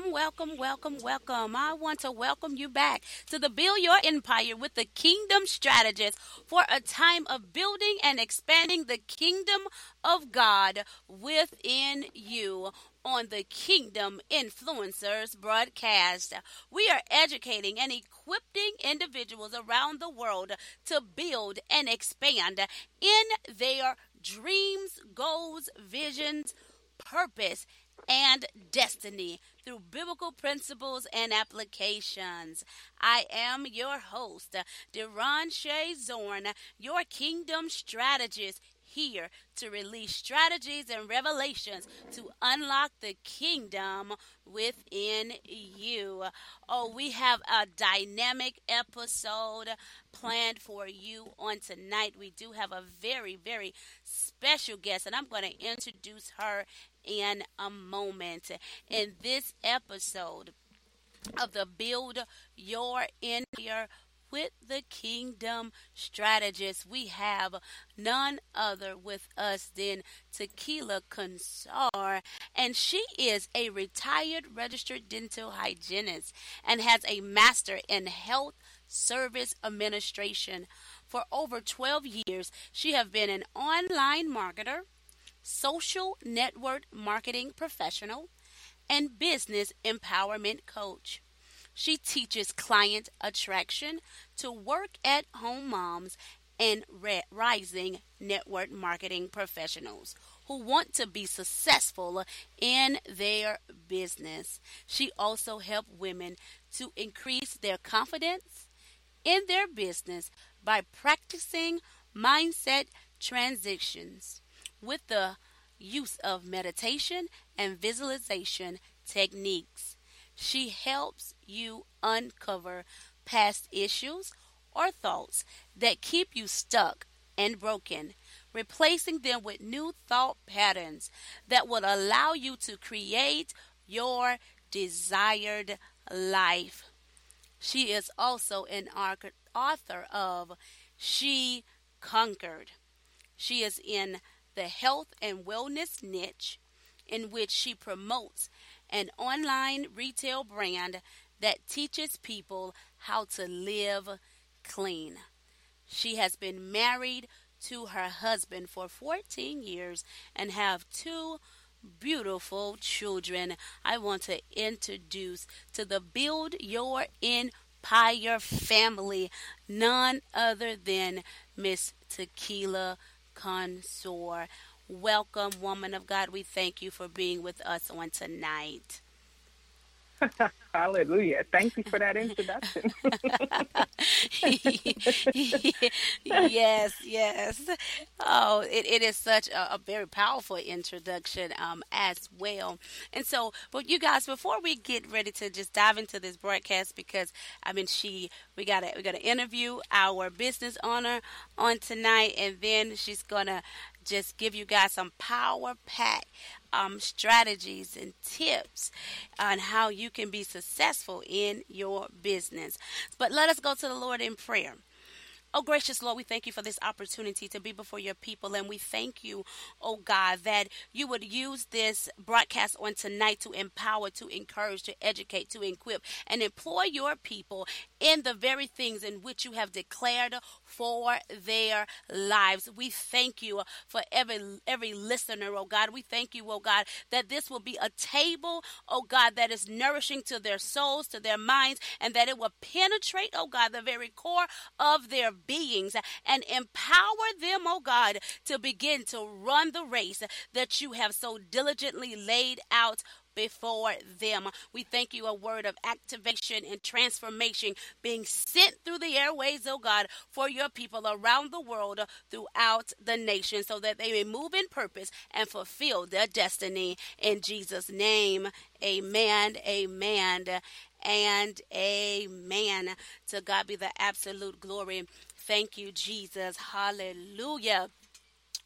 Welcome, welcome, welcome, welcome. I want to welcome you back to the Build Your Empire with the Kingdom Strategist for a time of building and expanding the kingdom of God within you on the Kingdom Influencers broadcast. We are educating and equipping individuals around the world to build and expand in their dreams, goals, visions, purpose, and destiny through biblical principles and applications. I am your host, Deron Shea Zorn, your kingdom strategist here to release strategies and revelations to unlock the kingdom within you. Oh, we have a dynamic episode planned for you on tonight. We do have a very, very special guest, and I'm going to introduce her in a moment. In this episode of the Build Your Empire with the Kingdom Strategist, we have none other with us than Tequila Cousar, and she is a retired registered dental hygienist and has a master in health service administration. For over 12 years, she has been an online marketer, social network marketing professional, and business empowerment coach. She teaches client attraction to work at home moms and rising network marketing professionals who want to be successful in their business. She also helps women to increase their confidence in their business by practicing mindset transitions with the use of meditation and visualization techniques. She helps you uncover past issues or thoughts that keep you stuck and broken, replacing them with new thought patterns that will allow you to create your desired life. She is also an author of She Conquered. She is in the health and wellness niche in which she promotes an online retail brand that teaches people how to live clean. She has been married to her husband for 14 years and have two beautiful children. I want to introduce to the Build Your Empire family none other than Miss Tequila Cousar. Welcome, woman of God. We thank you for being with us on tonight. Hallelujah. Thank you for that introduction. yes, yes. Oh, it, it is such a, a very powerful introduction um, as well. And so, but you guys, before we get ready to just dive into this broadcast, because I mean, she, we got to we got to interview our business owner on tonight, and then she's gonna just give you guys some power pack um, strategies and tips on how you can be successful in your business. But let us go to the Lord in prayer. Oh, gracious Lord, we thank you for this opportunity to be before your people. And we thank you, oh God, that you would use this broadcast on tonight to empower, to encourage, to educate, to equip, and employ your people in the very things in which you have declared for their lives. We thank you for every every listener, oh God. We thank you, oh God, that this will be a table, oh God, that is nourishing to their souls, to their minds, and that it will penetrate, oh God, the very core of their beings and empower them, oh God, to begin to run the race that you have so diligently laid out before them. We thank you a word of activation and transformation being sent through the airways, oh God, for your people around the world throughout the nation so that they may move in purpose and fulfill their destiny. In Jesus' name, amen, amen, and amen. To God be the absolute glory. Thank you, Jesus. Hallelujah.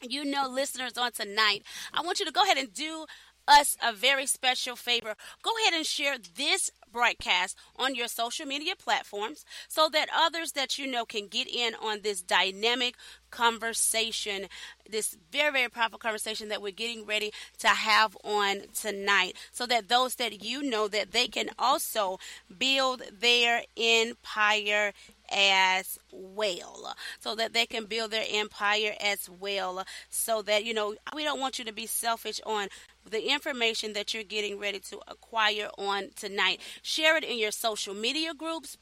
You know, listeners, on tonight, I want you to go ahead and do us a very special favor. Go ahead and share this broadcast on your social media platforms so that others that you know can get in on this dynamic conversation, this very, very powerful conversation that we're getting ready to have on tonight, so that those that you know that they can also build their empire as well so that they can build their empire as well so that you know we don't want you to be selfish on the information that you're getting ready to acquire on tonight. Share it in your social media groups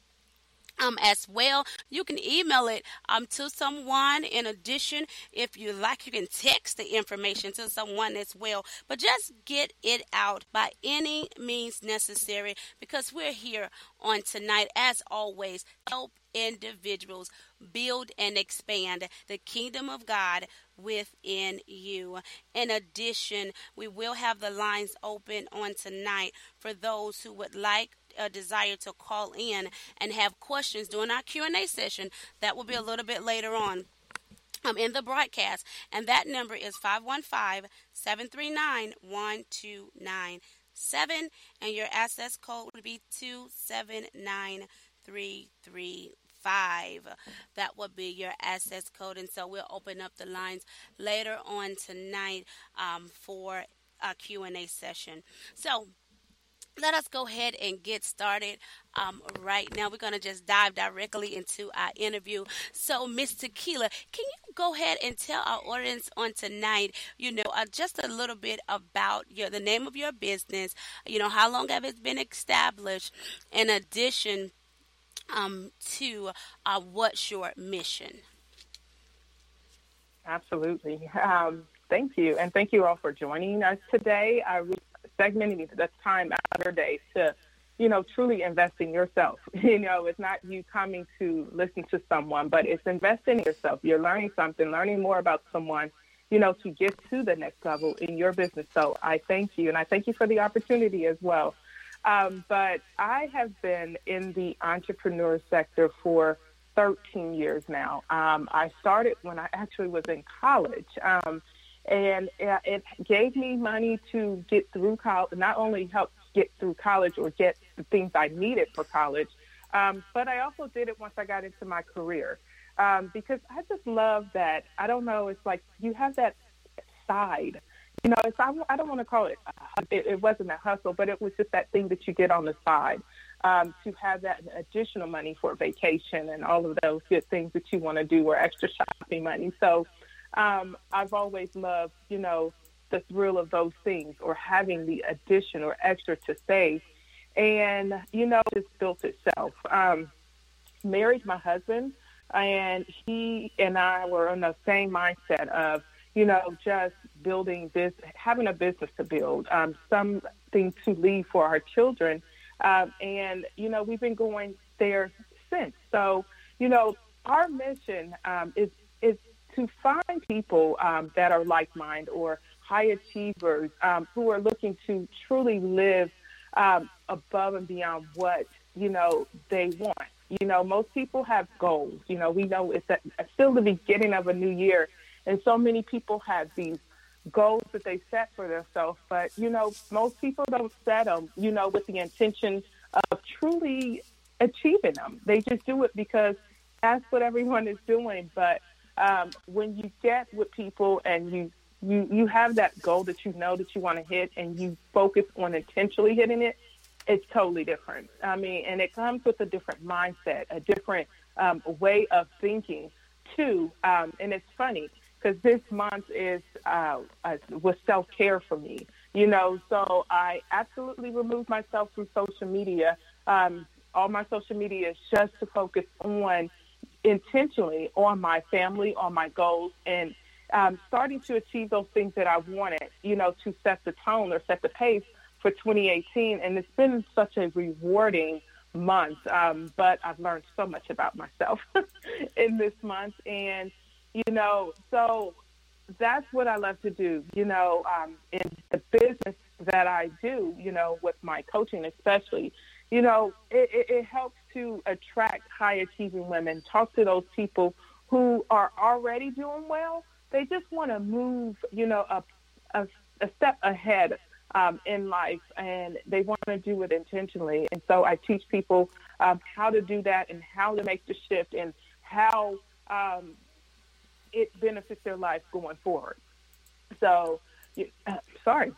um, as well. You can email it um, to someone. In addition, if you like, you can text the information to someone as well. But just get it out by any means necessary because we're here on tonight, as always, help individuals build and expand the kingdom of God within you. In addition, we will have the lines open on tonight for those who would like a desire to call in and have questions during our Q&A session. That will be a little bit later on. Um, in the broadcast, and that number is 515 739 1297, and your access code would be 279335. That would be your access code, and so we'll open up the lines later on tonight um, for a Q&A session. So, let us go ahead and get started um, right now. We're going to just dive directly into our interview. So, Miss Tequila, can you go ahead and tell our audience on tonight, you know, uh, just a little bit about your the name of your business, you know, how long have it been established, in addition um, to uh, what's your mission? Absolutely. Um, thank you. And thank you all for joining us today. I segmenting the time out of your day to, you know, truly invest in yourself. You know, it's not you coming to listen to someone, but it's investing in yourself. You're learning something, learning more about someone, you know, to get to the next level in your business. So I thank you, and I thank you for the opportunity as well. Um, but I have been in the entrepreneur sector for 13 years now. Um, I started when I actually was in college. Um, and it gave me money to get through college, not only help get through college or get the things I needed for college, um, but I also did it once I got into my career um, because I just love that. I don't know, it's like you have that side. You know, it's, I, I don't want to call it, it, it wasn't a hustle, but it was just that thing that you get on the side um, to have that additional money for vacation and all of those good things that you want to do or extra shopping money. So um, I've always loved, you know, the thrill of those things or having the addition or extra to save. And, you know, just built itself. Um, married my husband, and he and I were in the same mindset of, you know, just building this, having a business to build, um, something to leave for our children. Um, and, you know, we've been going there since. So, you know, our mission um, is, is to find people um, that are like minded or high achievers um, who are looking to truly live um, above and beyond what you know they want. You know, most people have goals. You know, we know it's, a, it's still the beginning of a new year, and so many people have these goals that they set for themselves. But you know, most people don't set them. You know, with the intention of truly achieving them. They just do it because that's what everyone is doing. But um, when you get with people and you you you have that goal that you know that you want to hit and you focus on intentionally hitting it, it's totally different. I mean, and it comes with a different mindset, a different um, way of thinking too. Um, and it's funny because this month is uh, uh, was self care for me. You know, so I absolutely removed myself from social media. Um, all my social media is just to focus on intentionally on my family, on my goals, and um, starting to achieve those things that I wanted, you know, to set the tone or set the pace for 2018. And it's been such a rewarding month. Um, but I've learned so much about myself in this month. And, you know, so that's what I love to do, you know, um, in the business that I do, you know, with my coaching especially, you know, it, it, it helps to attract high achieving women. Talk to those people who are already doing well. They just want to move, you know, a, a, a step ahead um, in life, and they want to do it intentionally. And so I teach people um, how to do that and how to make the shift and how um, it benefits their life going forward. So, uh, sorry,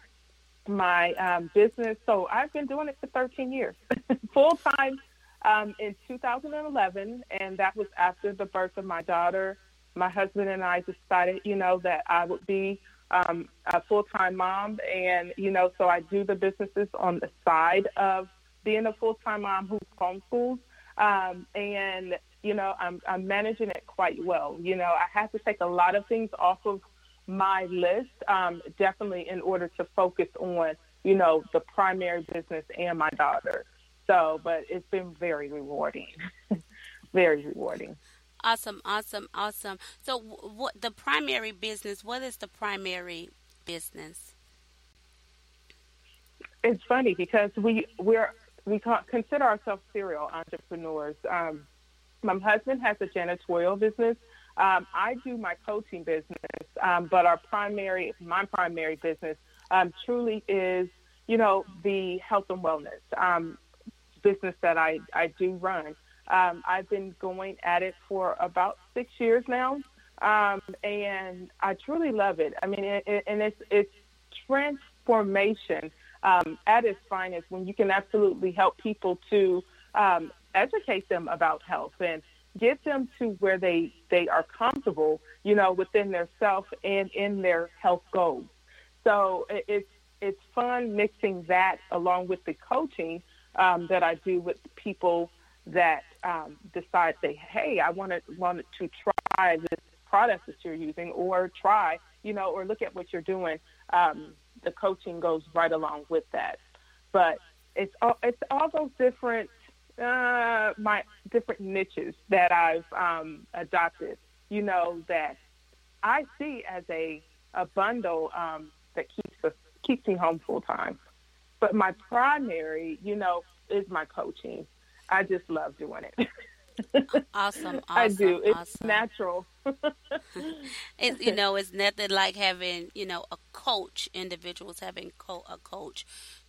my um, business. So I've been doing it for 13 years, full time um, in 2011, and that was after the birth of my daughter. My husband and I decided, you know, that I would be um, a full time mom, and you know, so I do the businesses on the side of being a full time mom who homeschools, um, and you know, I'm, I'm managing it quite well. You know, I have to take a lot of things off of my list, um, definitely in order to focus on, you know, the primary business and my daughter. So, but it's been very rewarding, very rewarding. Awesome, awesome, awesome. So, what the primary business? What is the primary business? It's funny because we we're we consider ourselves serial entrepreneurs. Um, my husband has a janitorial business. Um, I do my coaching business, um, but our primary, my primary business, um, truly is, you know, the health and wellness um, business that I I do run. Um, I've been going at it for about six years now, um, and I truly love it. I mean, it, it, and it's it's transformation at its finest when you can absolutely help people to educate them about health and get them to where they they are comfortable, you know, within their self and in their health goals. So it, it's it's fun mixing that along with the coaching um, that I do with people that um, decide say, hey, I want to want to try this product that you're using, or try, you know, or look at what you're doing. Um, the coaching goes right along with that, but it's all it's all those different uh, my different niches that I've um, adopted. You know that I see as a a bundle um, that keeps us keeps me home full time. But my primary, you know, is my coaching. I just love doing it. awesome, awesome, I do. It's awesome. natural. it, you know, it's nothing like having you know a coach. Individuals having co- a coach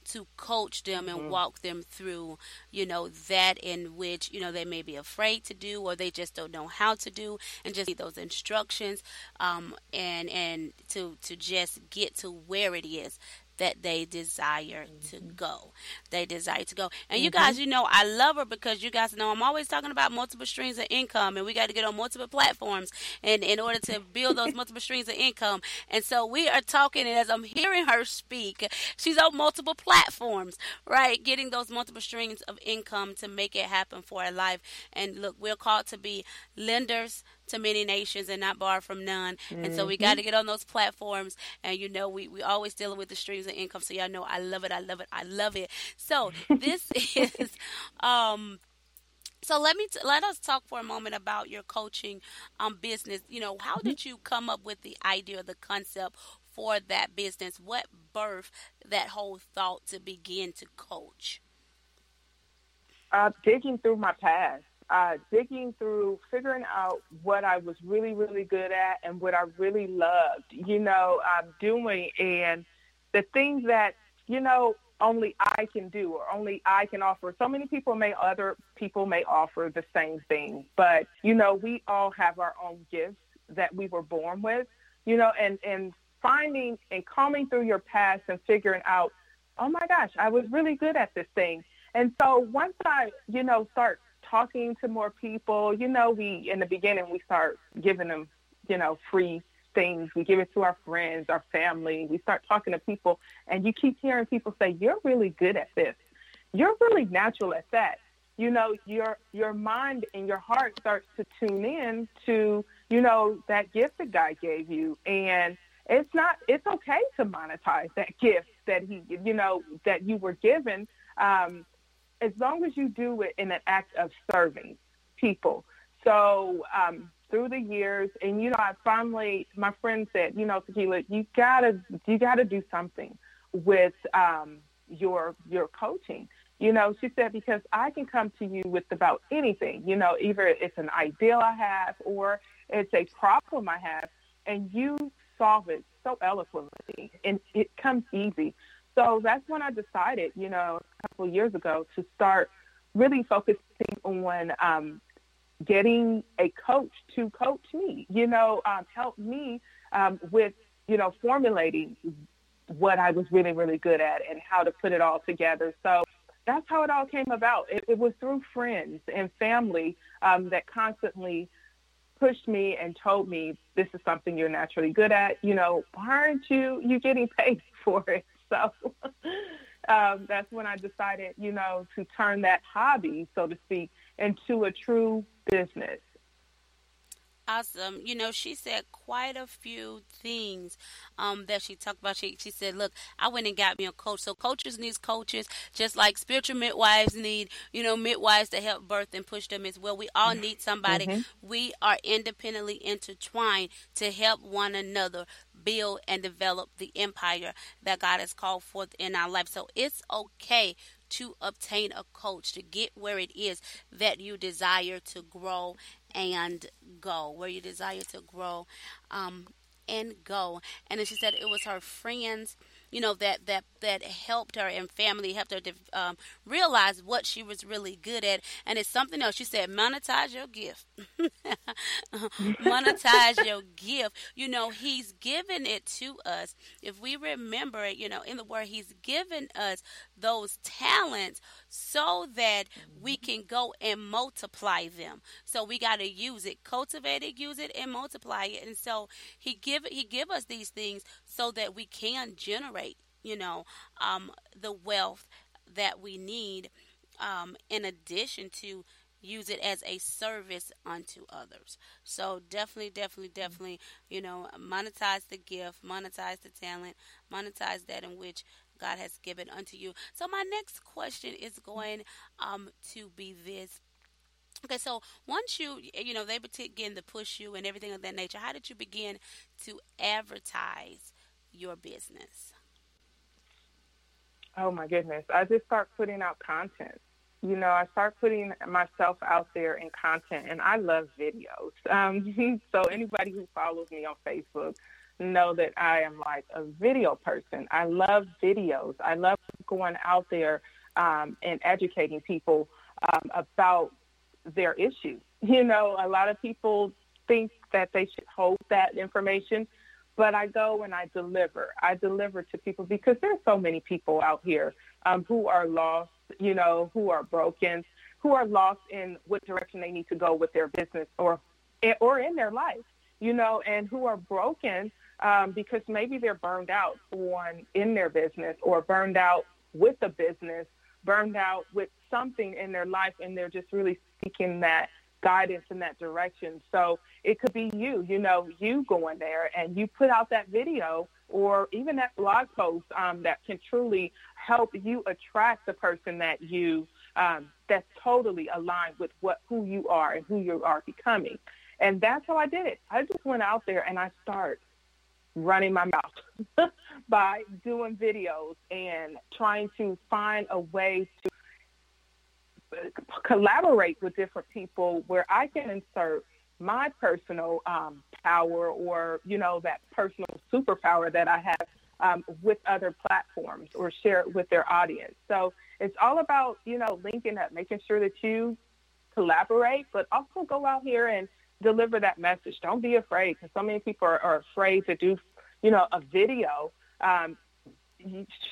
to coach them and mm-hmm. walk them through, you know, that in which, you know, they may be afraid to do or they just don't know how to do and just need those instructions um, and and to to just get to where it is that they desire mm-hmm. to go. They desire to go. And mm-hmm. you guys, you know, I love her because you guys know I'm always talking about multiple streams of income and we got to get on multiple platforms and in order to build those multiple streams of income. And so we are talking and as I'm hearing her speak, she's on multiple platforms, right? Getting those multiple streams of income to make it happen for her life. And look, we're called to be lenders to many nations and not borrow from none. Mm-hmm. And so we got to get on those platforms. And you know, we we always dealing with the streams of income. So y'all know I love it. I love it. I love it. So this is um so let me t- let us talk for a moment about your coaching um, business. You know, how did you come up with the idea, or the concept for that business? What birthed that whole thought to begin to coach? Uh, digging through my past uh, digging through, figuring out what I was really, really good at and what I really loved, you know, um, doing and the things that, you know, only I can do or only I can offer. So many people may, other people may offer the same thing, but, you know, we all have our own gifts that we were born with, you know, and, and finding and combing through your past and figuring out, oh my gosh, I was really good at this thing. And so once I, you know, start talking to more people. You know, we in the beginning we start giving them, you know, free things. We give it to our friends, our family. We start talking to people, and you keep hearing people say, "You're really good at this. You're really natural at that." You know, your your mind and your heart starts to tune in to you know that gift that God gave you, and it's not it's okay to monetize that gift that he you know that you were given. Um, as long as you do it in an act of serving people. So um, through the years, and you know, I finally, my friend said, you know, Tequila, you gotta, you gotta do something with um, your your coaching. You know, she said because I can come to you with about anything. You know, either it's an ideal I have or it's a problem I have, and you solve it so eloquently, and it comes easy. So that's when I decided, you know, a couple of years ago to start really focusing on um, getting a coach to coach me, you know, um, help me um, with, you know, formulating what I was really, really good at and how to put it all together. So that's how it all came about. It, it was through friends and family um, that constantly pushed me and told me this is something you're naturally good at. You know, why aren't you you getting paid for it? So um, that's when I decided, you know, to turn that hobby, so to speak, into a true business. Awesome. You know, she said quite a few things um, that she talked about. She, she said, Look, I went and got me a coach. So, coaches need coaches, just like spiritual midwives need, you know, midwives to help birth and push them as well. We all need somebody. Mm-hmm. We are independently intertwined to help one another build and develop the empire that God has called forth in our life. So, it's okay to obtain a coach to get where it is that you desire to grow and go, where you desire to grow um, and go. And then she said it was her friends you know that that that helped her and family helped her to um, realize what she was really good at. And it's something else. She said monetize your gift. Monetize your gift. You know he's given it to us. If we remember it you know in the word he's given us those talents so that we can go and multiply them. So we got to use it cultivate it use it and multiply it. And so he give he give us these things so that we can generate, you know, um, the wealth that we need um, in addition to use it as a service unto others. So definitely, definitely, definitely, you know, monetize the gift, monetize the talent, monetize that in which God has given unto you. So my next question is going um, to be this. Okay, so once you, you know, they begin to push you and everything of that nature, how did you begin to advertise your business? Oh my goodness. I just start putting out content. You know, I start putting myself out there in content and I love videos. Um, so anybody who follows me on Facebook know that I am like a video person. I love videos. I love going out there um, and educating people um, about their issues. You know, a lot of people think that they should hold that information but I go and I deliver. I deliver to people because there's so many people out here um, who are lost, you know, who are broken, who are lost in what direction they need to go with their business or or in their life, you know, and who are broken um, because maybe they're burned out on in their business or burned out with the business, burned out with something in their life, and they're just really seeking that guidance in that direction. So it could be you, you know, you going there and you put out that video or even that blog post um, that can truly help you attract the person that you um, that's totally aligned with what who you are and who you are becoming. And that's how I did it. I just went out there and I start running my mouth by doing videos and trying to find a way to collaborate with different people where I can insert my personal um, power or, you know, that personal superpower that I have um, with other platforms or share it with their audience. So it's all about, you know, linking up, making sure that you collaborate, but also go out here and deliver that message. Don't be afraid because so many people are, are, afraid to do, you know, a video. Um,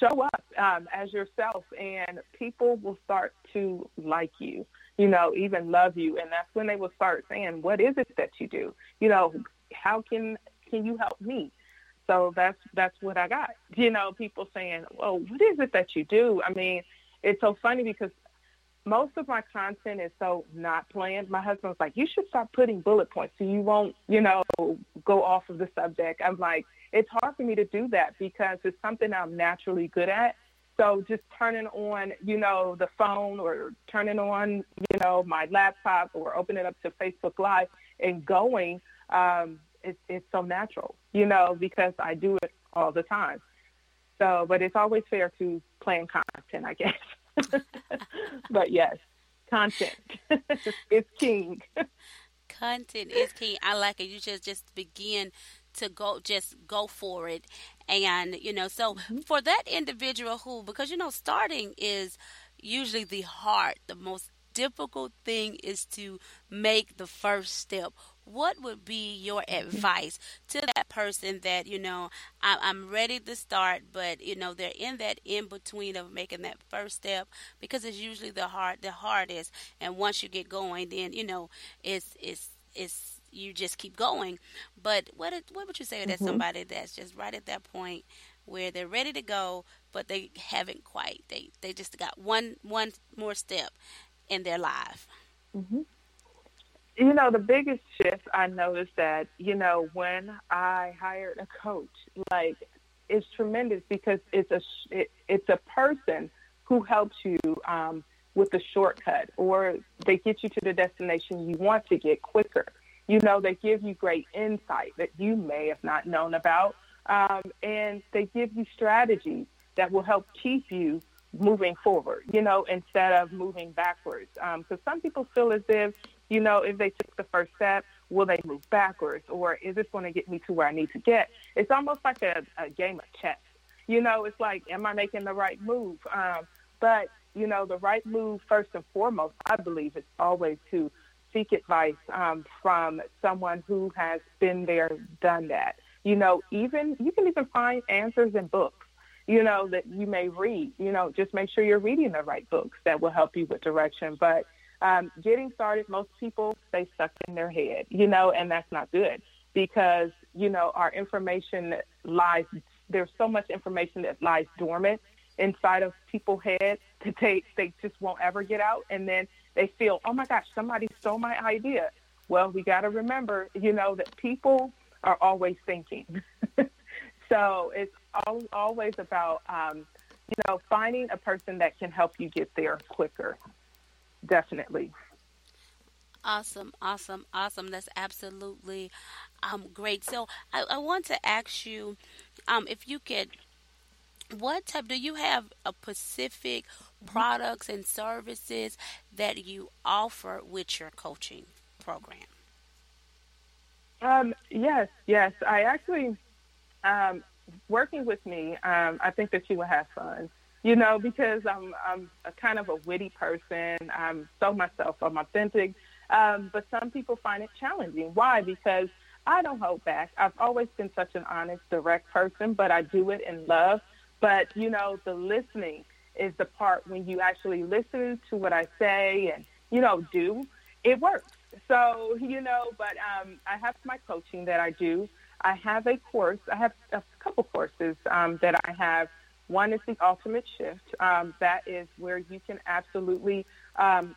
show up um, as yourself, and people will start to like you. You know, even love you, and that's when they will start saying, "What is it that you do? You know, how can can you help me?" So that's that's what I got. You know, people saying, "Well, what is it that you do?" I mean, it's so funny because most of my content is so not planned. My husband's like, "You should start putting bullet points so you won't, you know, go off of the subject." I'm like, it's hard for me to do that because it's something I'm naturally good at. So just turning on, you know, the phone or turning on, you know, my laptop or opening up to Facebook Live and going, um, it's it's so natural, you know, because I do it all the time. So, but it's always fair to plan content, I guess. but yes, content is king. content is king. I like it. You just just begin to go just go for it And, you know, so mm-hmm. for that individual who, because, you know, starting is usually the hard, the most difficult thing is to make the first step what would be your mm-hmm. advice to that person that you know I, am ready to start but you know they're in that in between of making that first step because it's usually the hard the hardest and once you get going then you know it's it's it's you just keep going but what what would you say to mm-hmm. somebody that's just right at that point where they're ready to go but they haven't quite they they just got one one more step in their life mm-hmm. You know, the biggest shift I noticed that, you know, when I hired a coach, like it's tremendous because it's a it, it's a person who helps you um, with the shortcut, or they get you to the destination you want to get quicker. You know, they give you great insight that you may have not known about, um, and they give you strategies that will help keep you moving forward. You know, instead of moving backwards, because um, some people feel as if you know, if they took the first step, will they move backwards or is this going to get me to where I need to get? It's almost like a, a game of chess. You know, it's like, am I making the right move? Um, but, you know, the right move, first and foremost, I believe, is always to seek advice um, from someone who has been there, done that. You know, even you can even find answers in books, you know, that you may read. You know, just make sure you're reading the right books that will help you with direction. But um, getting started, most people stay stuck in their head, you know, and that's not good because, you know, our information lies, there's so much information that lies dormant inside of people's heads that they, they just won't ever get out. And then they feel, oh my gosh, somebody stole my idea. Well, we got to remember, you know, that people are always thinking. so it's all, always about, um, you know, finding a person that can help you get there quicker definitely. Awesome, awesome, awesome. That's absolutely um, great. So I, I want to ask you um, if you could, what type, do you have a specific products and services that you offer with your coaching program? Um, yes, yes. I actually, um, working with me, um, I think that you will have fun you know, because I'm I'm a kind of a witty person. I'm so myself. I'm authentic. Um, but some people find it challenging. Why? Because I don't hold back. I've always been such an honest, direct person, but I do it in love. But you know, the listening is the part when you actually listen to what I say and you know do. It works. So you know, but um, I have my coaching that I do. I have a course. I have a couple courses um, that I have one is the ultimate shift. Um, that is where you can absolutely, um,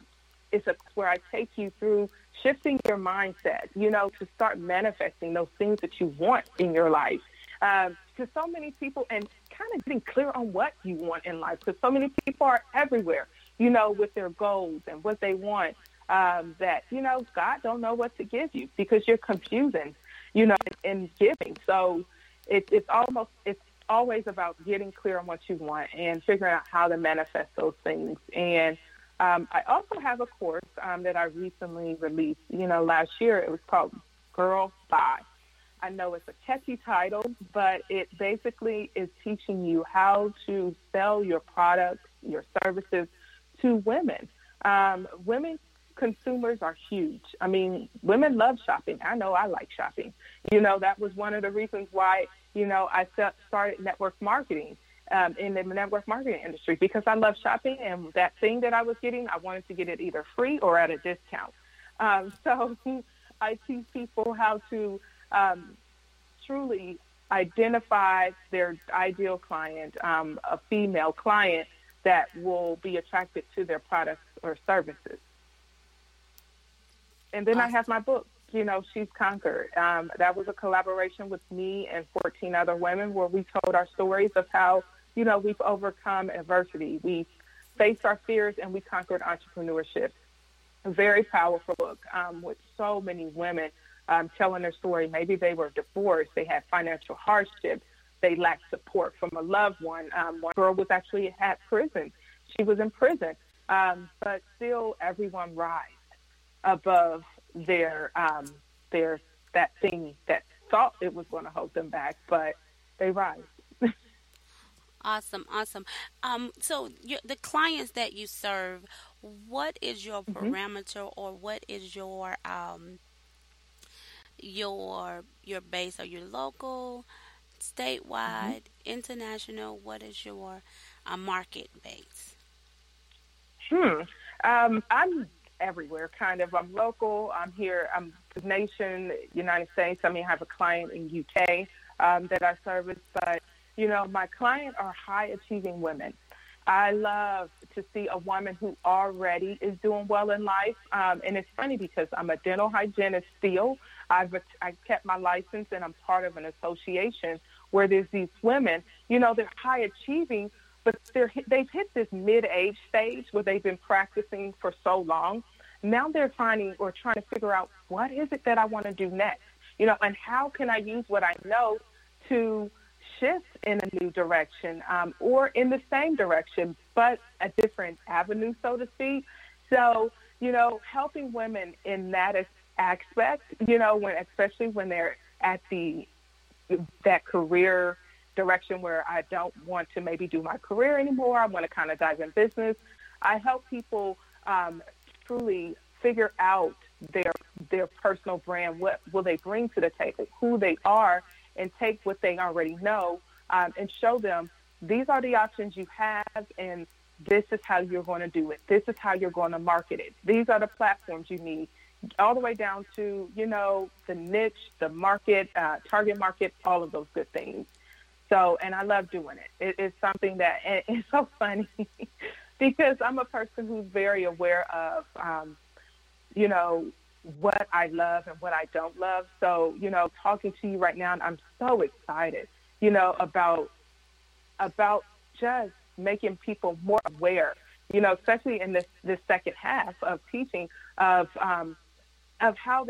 it's a, where I take you through shifting your mindset, you know, to start manifesting those things that you want in your life. Because um, so many people, and kind of getting clear on what you want in life, because so many people are everywhere, you know, with their goals and what they want. Um, that you know, God don't know what to give you because you're confusing, you know, in giving. So it, it's almost it's always about getting clear on what you want and figuring out how to manifest those things. And um, I also have a course um, that I recently released. You know, last year it was called Girl Bye. I know it's a catchy title, but it basically is teaching you how to sell your products, your services to women. Um, women consumers are huge. I mean, women love shopping. I know I like shopping. You know, that was one of the reasons why you know, I started network marketing um, in the network marketing industry because I love shopping and that thing that I was getting, I wanted to get it either free or at a discount. Um, so I teach people how to um, truly identify their ideal client, um, a female client that will be attracted to their products or services. And then I have my book, you know, She's Conquered. Um, that was a collaboration with me and 14 other women where we told our stories of how, you know, we've overcome adversity. We faced our fears and we conquered entrepreneurship. A very powerful book um, with so many women um, telling their story. Maybe they were divorced, they had financial hardship, they lacked support from a loved one. Um, one girl was actually at prison. She was in prison, um, but still everyone rise above their um, their that thing that thought it was going to hold them back, but they rise. Awesome, awesome. Um, so you, the clients that you serve, what is your mm-hmm. parameter or what is your um, your your base? Are you local, statewide, mm-hmm. international? What is your uh, market base? Hmm. Um, I'm everywhere, kind of. I'm local. I'm here. I'm the nation, United States. I mean, I have a client in UK um, that I service, but you know, my client are high achieving women. I love to see a woman who already is doing well in life. Um, and it's funny because I'm a dental hygienist still. I've I kept my license and I'm part of an association where there's these women, you know, they're high achieving, but they've hit this mid-age stage where they've been practicing for so long. Now they're finding or trying to figure out what is it that I want to do next, you know, and how can I use what I know to shift in a new direction um, or in the same direction, but a different avenue, so to speak. So, you know, helping women in that aspect, you know, when especially when they're at the that career direction where I don't want to maybe do my career anymore. I want to kind of dive in business. I help people um, truly figure out their their personal brand. What will they bring to the table? Who they are, and take what they already know um, and show them these are the options you have, and this is how you're going to do it. This is how you're going to market it. These are the platforms you need, all the way down to you know the niche, the market, uh, target market, all of those good things. So, and I love doing it. it it's something that it's so funny because I'm a person who's very aware of, um, you know, what I love and what I don't love. So, you know, talking to you right now, I'm so excited, you know, about about just making people more aware, you know, especially in this this second half of teaching of um, of how they